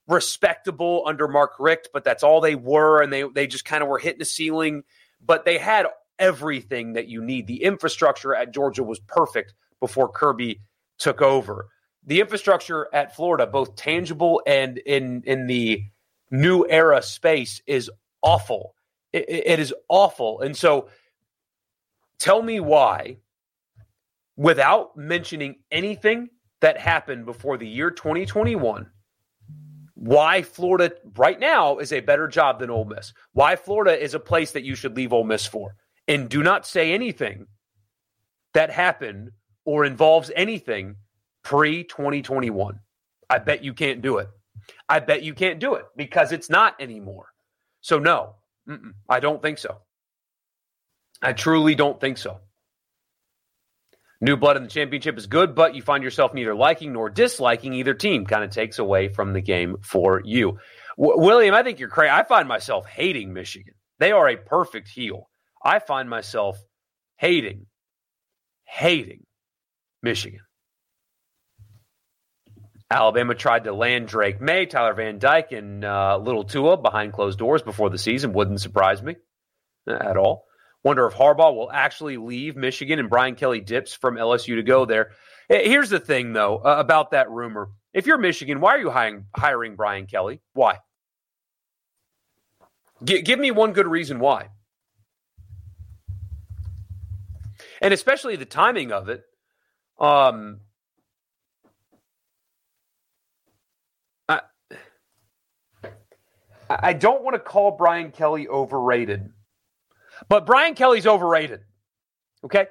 respectable under Mark Richt, but that's all they were, and they they just kind of were hitting the ceiling. But they had everything that you need. The infrastructure at Georgia was perfect before Kirby took over. The infrastructure at Florida, both tangible and in in the new era space, is awful. it, it is awful, and so tell me why, without mentioning anything that happened before the year 2021 why Florida right now is a better job than Ole Miss. Why Florida is a place that you should leave Ole Miss for. And do not say anything that happened or involves anything pre 2021. I bet you can't do it. I bet you can't do it because it's not anymore. So, no, I don't think so. I truly don't think so. New blood in the championship is good, but you find yourself neither liking nor disliking either team. Kind of takes away from the game for you. W- William, I think you're crazy. I find myself hating Michigan. They are a perfect heel. I find myself hating, hating Michigan. Alabama tried to land Drake Maye, Tyler Van Dyke, and uh, Little Tua behind closed doors before the season. Wouldn't surprise me at all. Wonder if Harbaugh will actually leave Michigan and Brian Kelly dips from LSU to go there. Here's the thing, though, uh, about that rumor. If you're Michigan, why are you hiring, hiring Brian Kelly? Why? G- give me one good reason why. And especially the timing of it. Um, I, I don't want to call Brian Kelly overrated, but Brian Kelly's overrated. Okay?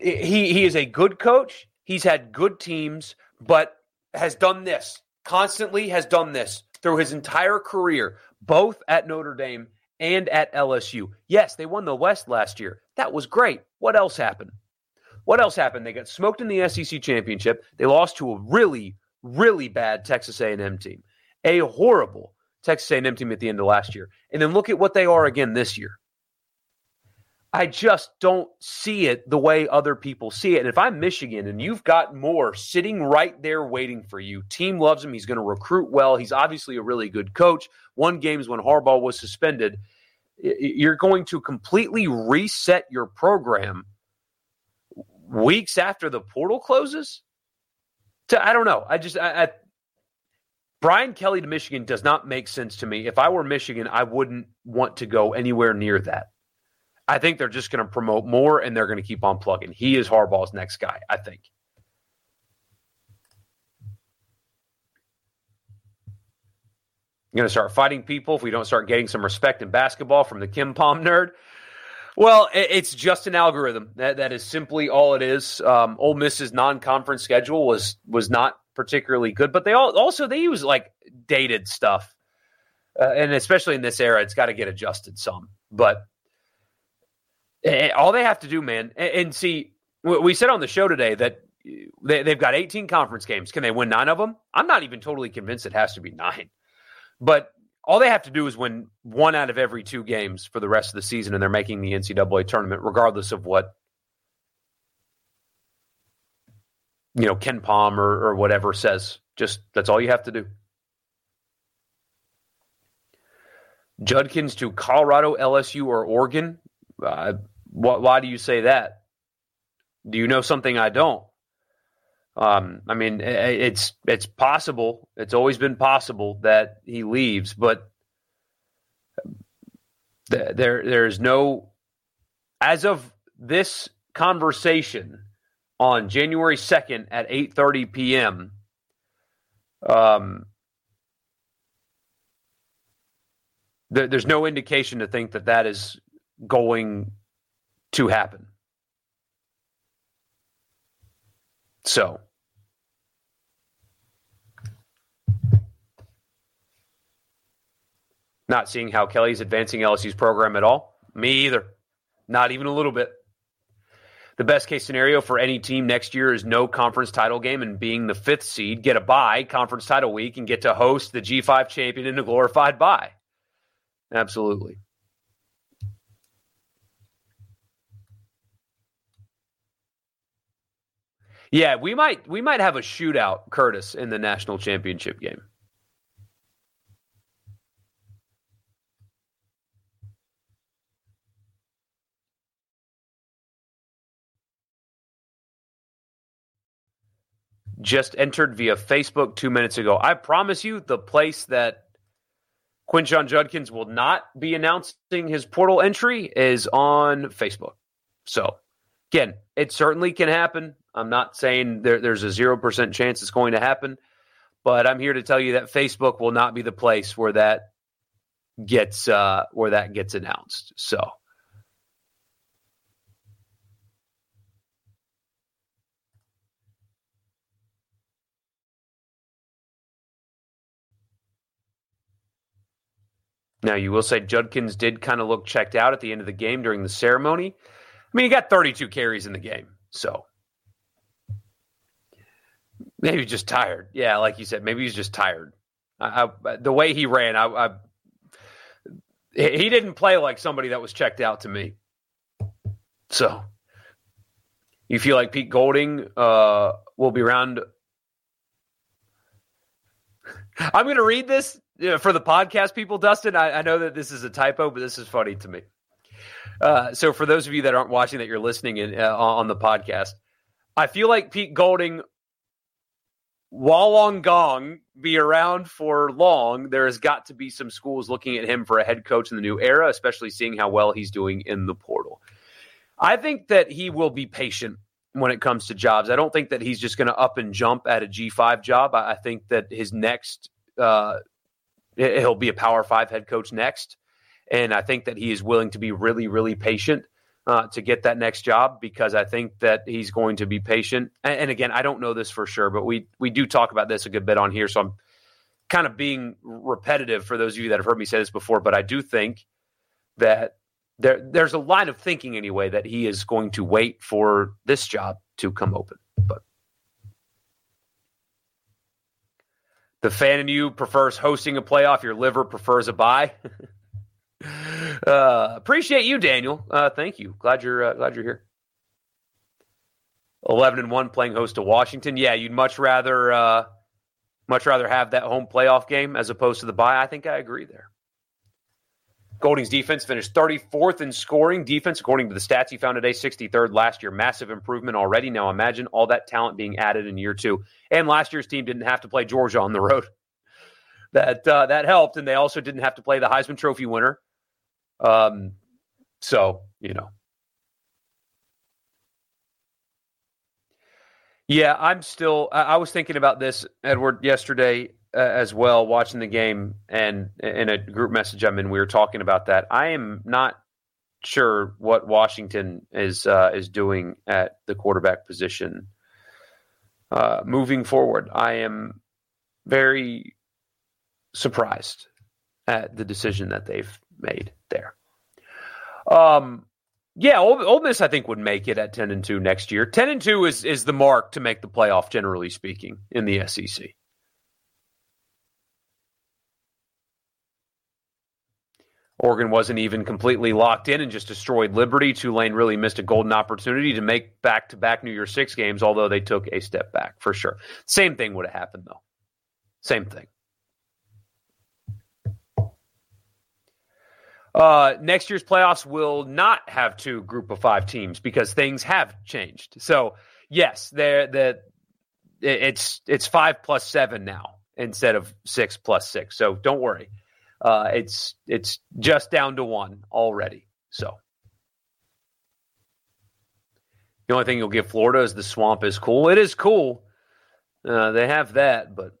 He, he is a good coach. He's had good teams, but has done this constantly, has done this through his entire career, both at Notre Dame and at LSU. Yes, they won the West last year. That was great. What else happened? What else happened? They got smoked in the SEC championship. They lost to a really, really bad Texas A&M team, a horrible Texas A&M team at the end of last year. And then look at what they are again this year. I just don't see it the way other people see it. And if I'm Michigan and you've got Moore sitting right there waiting for you, team loves him. He's going to recruit well. He's obviously a really good coach. Won games when Harbaugh was suspended. You're going to completely reset your program weeks after the portal closes. To, I don't know. I just I, I Brian Kelly to Michigan does not make sense to me. If I were Michigan, I wouldn't want to go anywhere near that. I think they're just going to promote Moore and they're going to keep on plugging. He is Harbaugh's next guy, I think. You're going to start fighting people if we don't start getting some respect in basketball from the KenPom nerd. Well, it's just an algorithm. That that is simply all it is. Um, Ole Miss's non-conference schedule was was not particularly good, but they all also they use like dated stuff, uh, and especially in this era, it's got to get adjusted some. But all they have to do, man, and, see, we said on the show today that they, they've got 18 conference games. Can they win nine of them? I'm not even totally convinced it has to be nine. But all they have to do is win one out of every two games for the rest of the season, and they're making the NCAA tournament, regardless of what you know KenPom or, or whatever says. Just that's all you have to do. Judkins to Colorado, LSU, or Oregon. Uh, wh- why do you say that? Do you know something I don't? Um, I mean, it's it's possible. It's always been possible that he leaves, but th- there there is no as of this conversation on January second at eight thirty p.m. Um, there's no indication to think that that is going to happen. So, not seeing how Kelly's advancing LSU's program at all. Me either. Not even a little bit. The best case scenario for any team next year is no conference title game and being the fifth seed, get a bye conference title week, and get to host the G5 champion in a glorified bye. Absolutely. Yeah, we might we might have a shootout, Curtis, in the national championship game. Just entered via Facebook two minutes ago. I promise you, the place that Quinshon Judkins will not be announcing his portal entry is on Facebook. So, again, it certainly can happen. I'm not saying there, there's a 0% chance it's going to happen, but I'm here to tell you that Facebook will not be the place where that gets uh, where that gets announced. So Now, you will say Judkins did kind of look checked out at the end of the game during the ceremony. I mean, he got 32 carries in the game. So Maybe he's just tired. Yeah, like you said, maybe he's just tired. I, I, the way he ran, I, I he didn't play like somebody that was checked out to me. So you feel like Pete Golding uh, will be around. I'm going to read this for the podcast people, Dustin. I, I, know that this is a typo, but this is funny to me. Uh, so for those of you that aren't watching, that you're listening in, uh, on the podcast, I feel like Pete Golding Wollongong be around for long, there has got to be some schools looking at him for a head coach in the new era, especially seeing how well he's doing in the portal. I think that he will be patient when it comes to jobs. I don't think that he's just going to up and jump at a G5 job. I think that his next, uh, he'll be a Power Five head coach next. And I think that he is willing to be really, really patient uh, to get that next job because I think that he's going to be patient. And, and, again, I don't know this for sure, but we we do talk about this a good bit on here, so I'm kind of being repetitive for those of you that have heard me say this before. But I do think that there there's a line of thinking anyway that he is going to wait for this job to come open. But the fan in you prefers hosting a playoff. Your liver prefers a bye. <laughs> Uh, appreciate you, Daniel. Uh, thank you. Glad you're uh, glad you're here. Eleven and one, playing host to Washington. Yeah, you'd much rather uh, much rather have that home playoff game as opposed to the bye. I think I agree there. Golding's defense finished 34th in scoring defense, according to the stats he found today, 63rd last year. Massive improvement already. Now imagine all that talent being added in year two. And last year's team didn't have to play Georgia on the road. <laughs> That uh, that helped, and they also didn't have to play the Heisman Trophy winner um, so, you know. Yeah, I'm still. I, was thinking about this, Edward, yesterday uh, as well, watching the game, and in a group message I'm in, we were talking about that. I am not sure what Washington is uh, is doing at the quarterback position uh, moving forward. I am very surprised at the decision that they've made there. Um, yeah, Ole, Ole Miss I think would make it at ten and two next year. Ten and two is is the mark to make the playoff, generally speaking, in the SEC. Oregon wasn't even completely locked in and just destroyed Liberty. Tulane really missed a golden opportunity to make back to back New Year's Six games, although they took a step back for sure. Same thing would have happened, though. Same thing. Uh, next year's playoffs will not have two group of five teams because things have changed. So yes, there that it's it's five plus seven now instead of six plus six. So don't worry, uh, it's it's just down to one already. So the only thing you'll give Florida is the swamp is cool. It is cool. Uh, they have that, but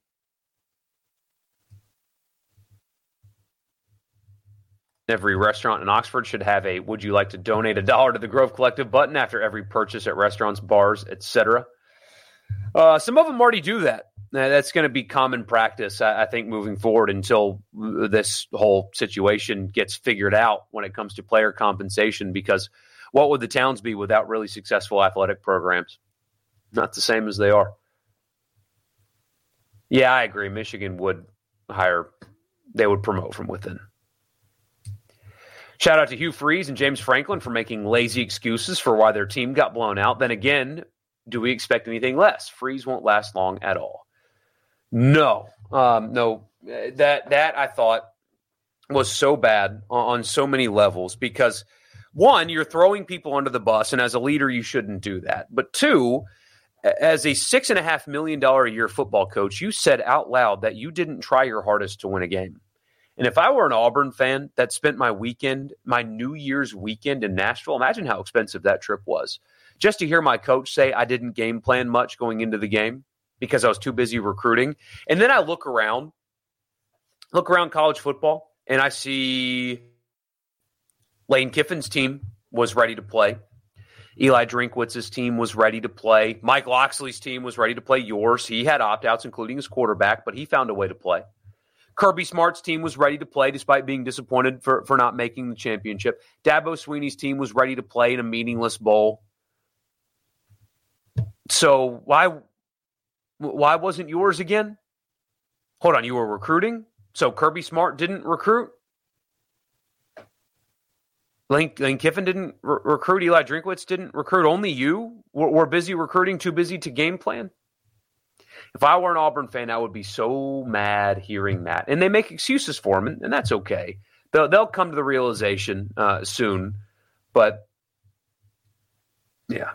Every restaurant in Oxford should have a "Would you like to donate a dollar to the Grove Collective?" button after every purchase at restaurants, bars, etc. Uh, some of them already do that. That's going to be common practice, I, I think, moving forward until this whole situation gets figured out when it comes to player compensation. Because what would the towns be without really successful athletic programs? Not the same as they are. Yeah, I agree. Michigan would hire; they would promote from within. Shout out to Hugh Freeze and James Franklin for making lazy excuses for why their team got blown out. Then again, do we expect anything less? Freeze won't last long at all. No, um, no, that that I thought was so bad on, on so many levels because one, you're throwing people under the bus, and as a leader, you shouldn't do that. But two, as a six and a half million dollar a year football coach, you said out loud that you didn't try your hardest to win a game. And if I were an Auburn fan that spent my weekend, my New Year's weekend in Nashville, imagine how expensive that trip was. Just to hear my coach say I didn't game plan much going into the game because I was too busy recruiting. And then I look around, look around college football, and I see Lane Kiffin's team was ready to play. Eli Drinkwitz's team was ready to play. Mike Locksley's team was ready to play yours. He had opt outs, including his quarterback, but he found a way to play. Kirby Smart's team was ready to play despite being disappointed for, for not making the championship. Dabo Swinney's team was ready to play in a meaningless bowl. So why why wasn't yours again? Hold on, you were recruiting? So Kirby Smart didn't recruit? Lane, Kiffin didn't re- recruit. Eli Drinkwitz didn't recruit. Only you were, were busy recruiting, too busy to game plan. If I were an Auburn fan, I would be so mad hearing that. And they make excuses for him, and, and that's okay. They'll, they'll come to the realization uh, soon. But yeah.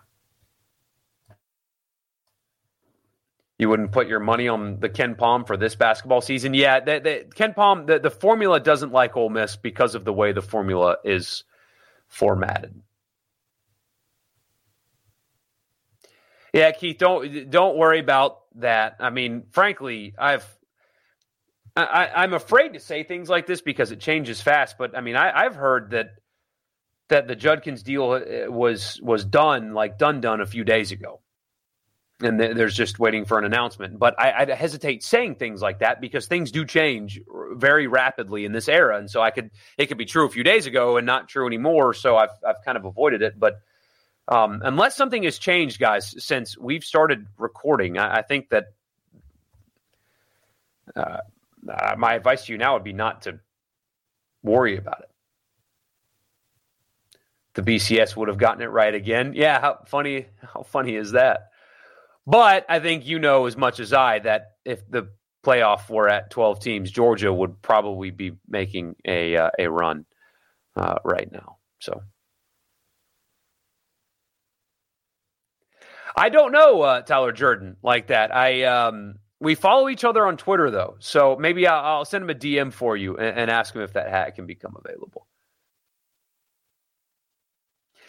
You wouldn't put your money on the KenPom for this basketball season? Yeah, the, the, KenPom, the, the formula doesn't like Ole Miss because of the way the formula is formatted. Yeah, Keith, don't don't worry about that. I mean, frankly, I've I, I'm afraid to say things like this because it changes fast. But I mean, I, I've heard that that the Judkins deal uh, was was done like done done a few days ago, and th- there's just waiting for an announcement. But I, I hesitate saying things like that because things do change very rapidly in this era, and so I could it could be true a few days ago and not true anymore. So I've I've kind of avoided it, but. Um, unless something has changed, guys, since we've started recording, I, I think that uh, uh, my advice to you now would be not to worry about it. The BCS would have gotten it right again. Yeah, how funny! How funny is that? But I think you know as much as I that if the playoff were at twelve teams, Georgia would probably be making a uh, a run uh, right now. So. I don't know uh, Tyler Jordan like that. I um, we follow each other on Twitter though, so maybe I'll, I'll send him a DM for you and, and, ask him if that hat can become available.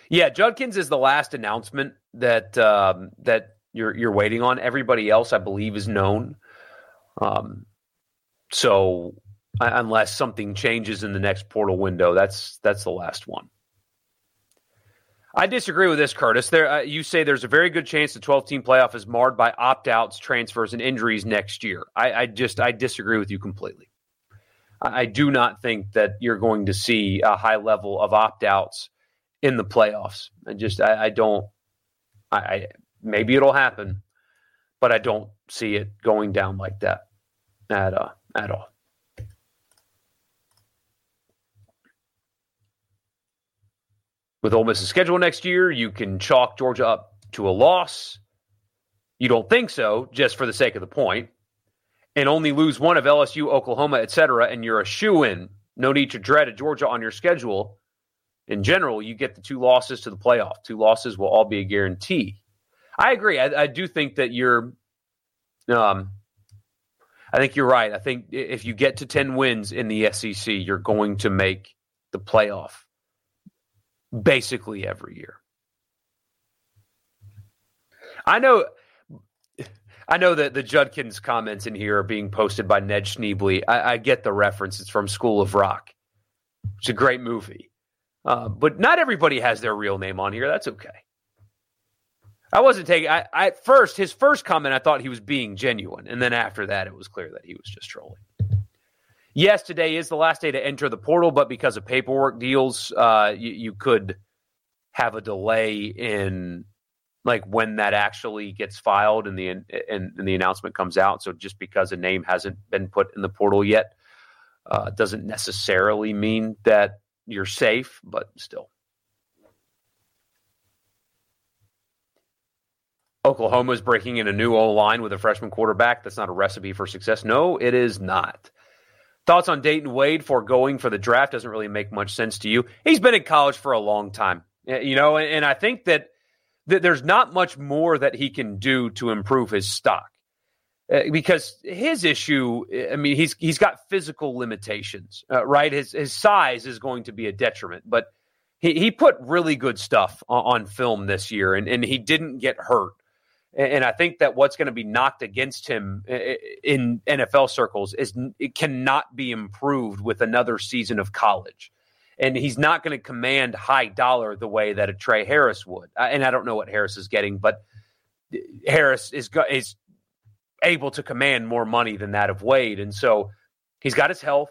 Yeah, Judkins is the last announcement that um, that you're you're waiting on. Everybody else, I believe, is known. Um, so unless something changes in the next portal window, that's that's the last one. I disagree with this, Curtis. There, uh, you say there's a very good chance the 12 team playoff is marred by opt outs, transfers, and injuries next year. I, I, just I disagree with you completely. I, I do not think that you're going to see a high level of opt outs in the playoffs. I just I, I don't. I, I maybe it'll happen, but I don't see it going down like that at uh, at all. With Ole Miss's schedule next year, you can chalk Georgia up to a loss. You don't think so, just for the sake of the point, and only lose one of LSU, Oklahoma, etc., and you're a shoe in. No need to dread a Georgia on your schedule. In general, you get the two losses to the playoff. Two losses will all be a guarantee. I agree. I, I do think that you're. Um, I think you're right. I think if you get to ten wins in the SEC, you're going to make the playoff basically every year. I know I know that the Judkins comments in here are being posted by Ned Schneebly. I, I get the reference. It's from School of Rock. It's a great movie. Uh, but not everybody has their real name on here. That's okay. I wasn't taking. I, I, at first, his first comment, I thought he was being genuine, and then after that, it was clear that he was just trolling. Yes, today is the last day to enter the portal, but because of paperwork deals, uh, you, you could have a delay in like when that actually gets filed and the and, and the announcement comes out. So just because a name hasn't been put in the portal yet uh, doesn't necessarily mean that you're safe, but still. Oklahoma is breaking in a new O line with a freshman quarterback. That's not a recipe for success. No, it is not. Thoughts on Dayton Wade for going for the draft doesn't really make much sense to you. He's been in college for a long time, you know, and I think that, that there's not much more that he can do to improve his stock. Uh, because his issue, I mean, he's he's got physical limitations, uh, right? His his size is going to be a detriment, but he, he put really good stuff on, on film this year, and, and he didn't get hurt. And I think that what's going to be knocked against him in NFL circles is it cannot be improved with another season of college. And he's not going to command high dollar the way that a Tre Harris would. And I don't know what Harris is getting, but eh, Harris is is able to command more money than that of Wade. And so he's got his health.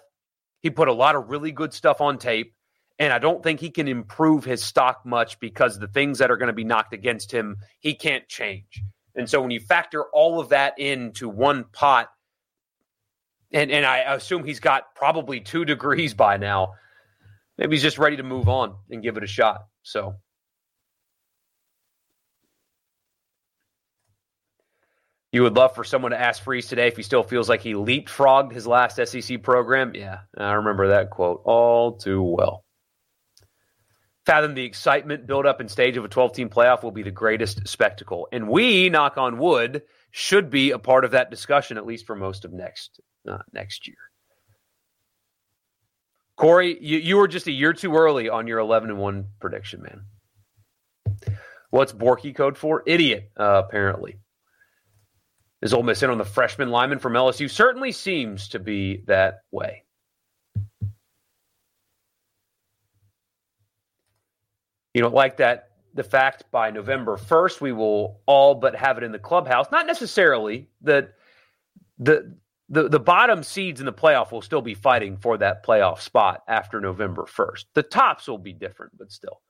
He put a lot of really good stuff on tape. And I don't think he can improve his stock much because the things that are going to be knocked against him, he can't change. And so when you factor all of that into one pot, and, and I assume he's got probably two degrees by now, maybe he's just ready to move on and give it a shot. So. You would love for someone to ask Freeze today if he still feels like he leapfrogged his last SEC program. Yeah, I remember that quote all too well. Fathom the excitement, build up, and stage of a 12 team playoff will be the greatest spectacle. And we, knock on wood, should be a part of that discussion, at least for most of next uh, next year. Corey, you, you were just a year too early on your 11 and 1 prediction, man. What's Borky code for? Idiot, uh, apparently. Is Ole Miss in on the freshman lineman from LSU? Certainly seems to be that way. You don't like that the fact by November 1st we will all but have it in the clubhouse. Not necessarily that the the the bottom seeds in the playoff will still be fighting for that playoff spot after November 1st. The tops will be different, but still.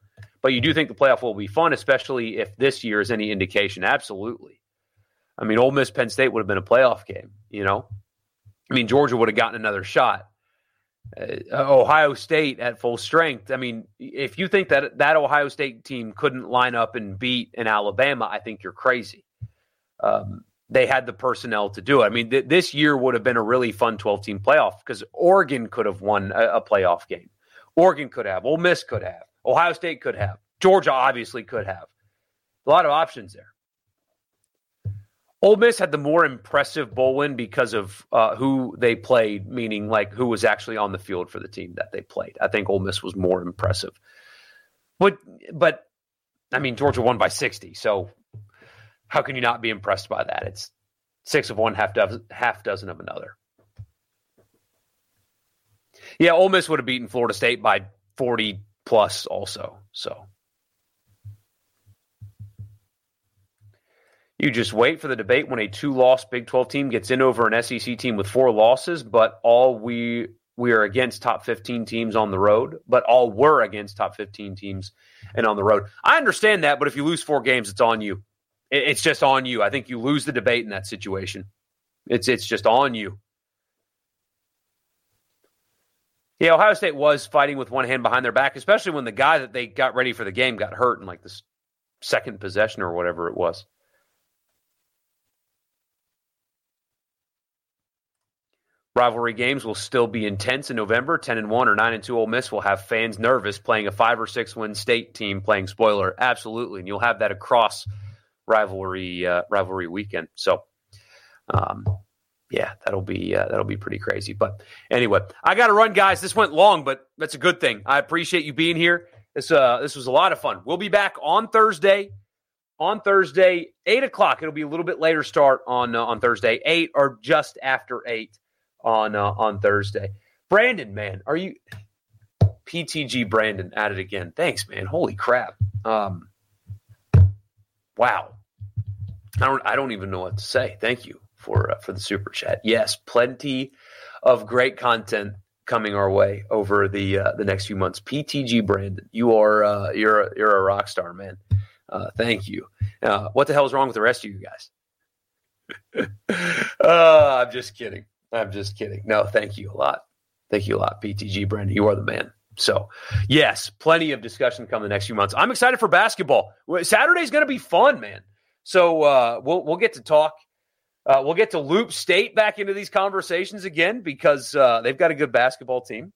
But you do think the playoff will be fun, especially if this year is any indication. Absolutely. I mean, Ole Miss Penn State would have been a playoff game. You know, I mean, Georgia would have gotten another shot. Uh, Ohio State at full strength. I mean, if you think that that Ohio State team couldn't line up and beat an Alabama, I think you're crazy. Um, they had the personnel to do it. I mean, th- this year would have been a really fun 12 team playoff because Oregon could have won a, a playoff game. Oregon could have. Ole Miss could have. Ohio State could have. Georgia obviously could have. A lot of options there. Ole Miss had the more impressive bowl win because of uh, who they played, meaning like who was actually on the field for the team that they played. I think Ole Miss was more impressive. But but I mean Georgia won by sixty, so how can you not be impressed by that? It's six of one, half dozen, half dozen of another. Yeah, Ole Miss would have beaten Florida State by forty plus, also. So You just wait for the debate when a two-loss Big 12 team gets in over an SEC team with four losses, but all we we are against top 15 teams on the road, but all were against top 15 teams and on the road. I understand that, but if you lose four games, it's on you. It's just on you. I think you lose the debate in that situation. It's it's just on you. Yeah, Ohio State was fighting with one hand behind their back, especially when the guy that they got ready for the game got hurt in like the second possession or whatever it was. Rivalry games will still be intense in November. 10 and 1 or 9 and 2 Ole Miss will have fans nervous playing a 5 or 6 win state team playing spoiler. Absolutely. And you'll have that across rivalry uh, rivalry weekend. So um, yeah, that'll be uh, that'll be pretty crazy. But anyway, I got to run guys. This went long, but that's a good thing. I appreciate you being here. This uh this was a lot of fun. We'll be back on Thursday. On Thursday, eight o'clock. It'll be a little bit later start on uh, on Thursday, eight or just after eight on uh, on Thursday. Brandon, man, are you PTG Brandon at it again? Thanks, man. Holy crap. Um, wow. I don't I don't even know what to say. Thank you for uh, for the super chat. Yes, plenty of great content coming our way over the uh, the next few months. PTG Brandon, you are uh, you're a, you're a rock star, man. Uh, thank you. Uh, what the hell is wrong with the rest of you guys? <laughs> uh, I'm just kidding. I'm just kidding. No, thank you a lot. Thank you a lot, PTG Brandon. You are the man. So, yes, plenty of discussion come the next few months. I'm excited for basketball. Saturday's going to be fun, man. So uh, we'll we'll get to talk. Uh, we'll get to loop State back into these conversations again because uh, they've got a good basketball team,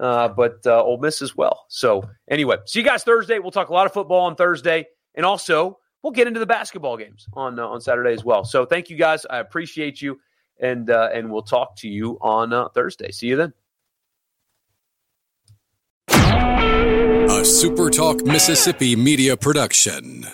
uh, but uh, Ole Miss as well. So anyway, see you guys Thursday. We'll talk a lot of football on Thursday, and also we'll get into the basketball games on uh, on Saturday as well. So thank you guys. I appreciate you and uh, and we'll talk to you on uh, Thursday. See you then. A SuperTalk Mississippi media production.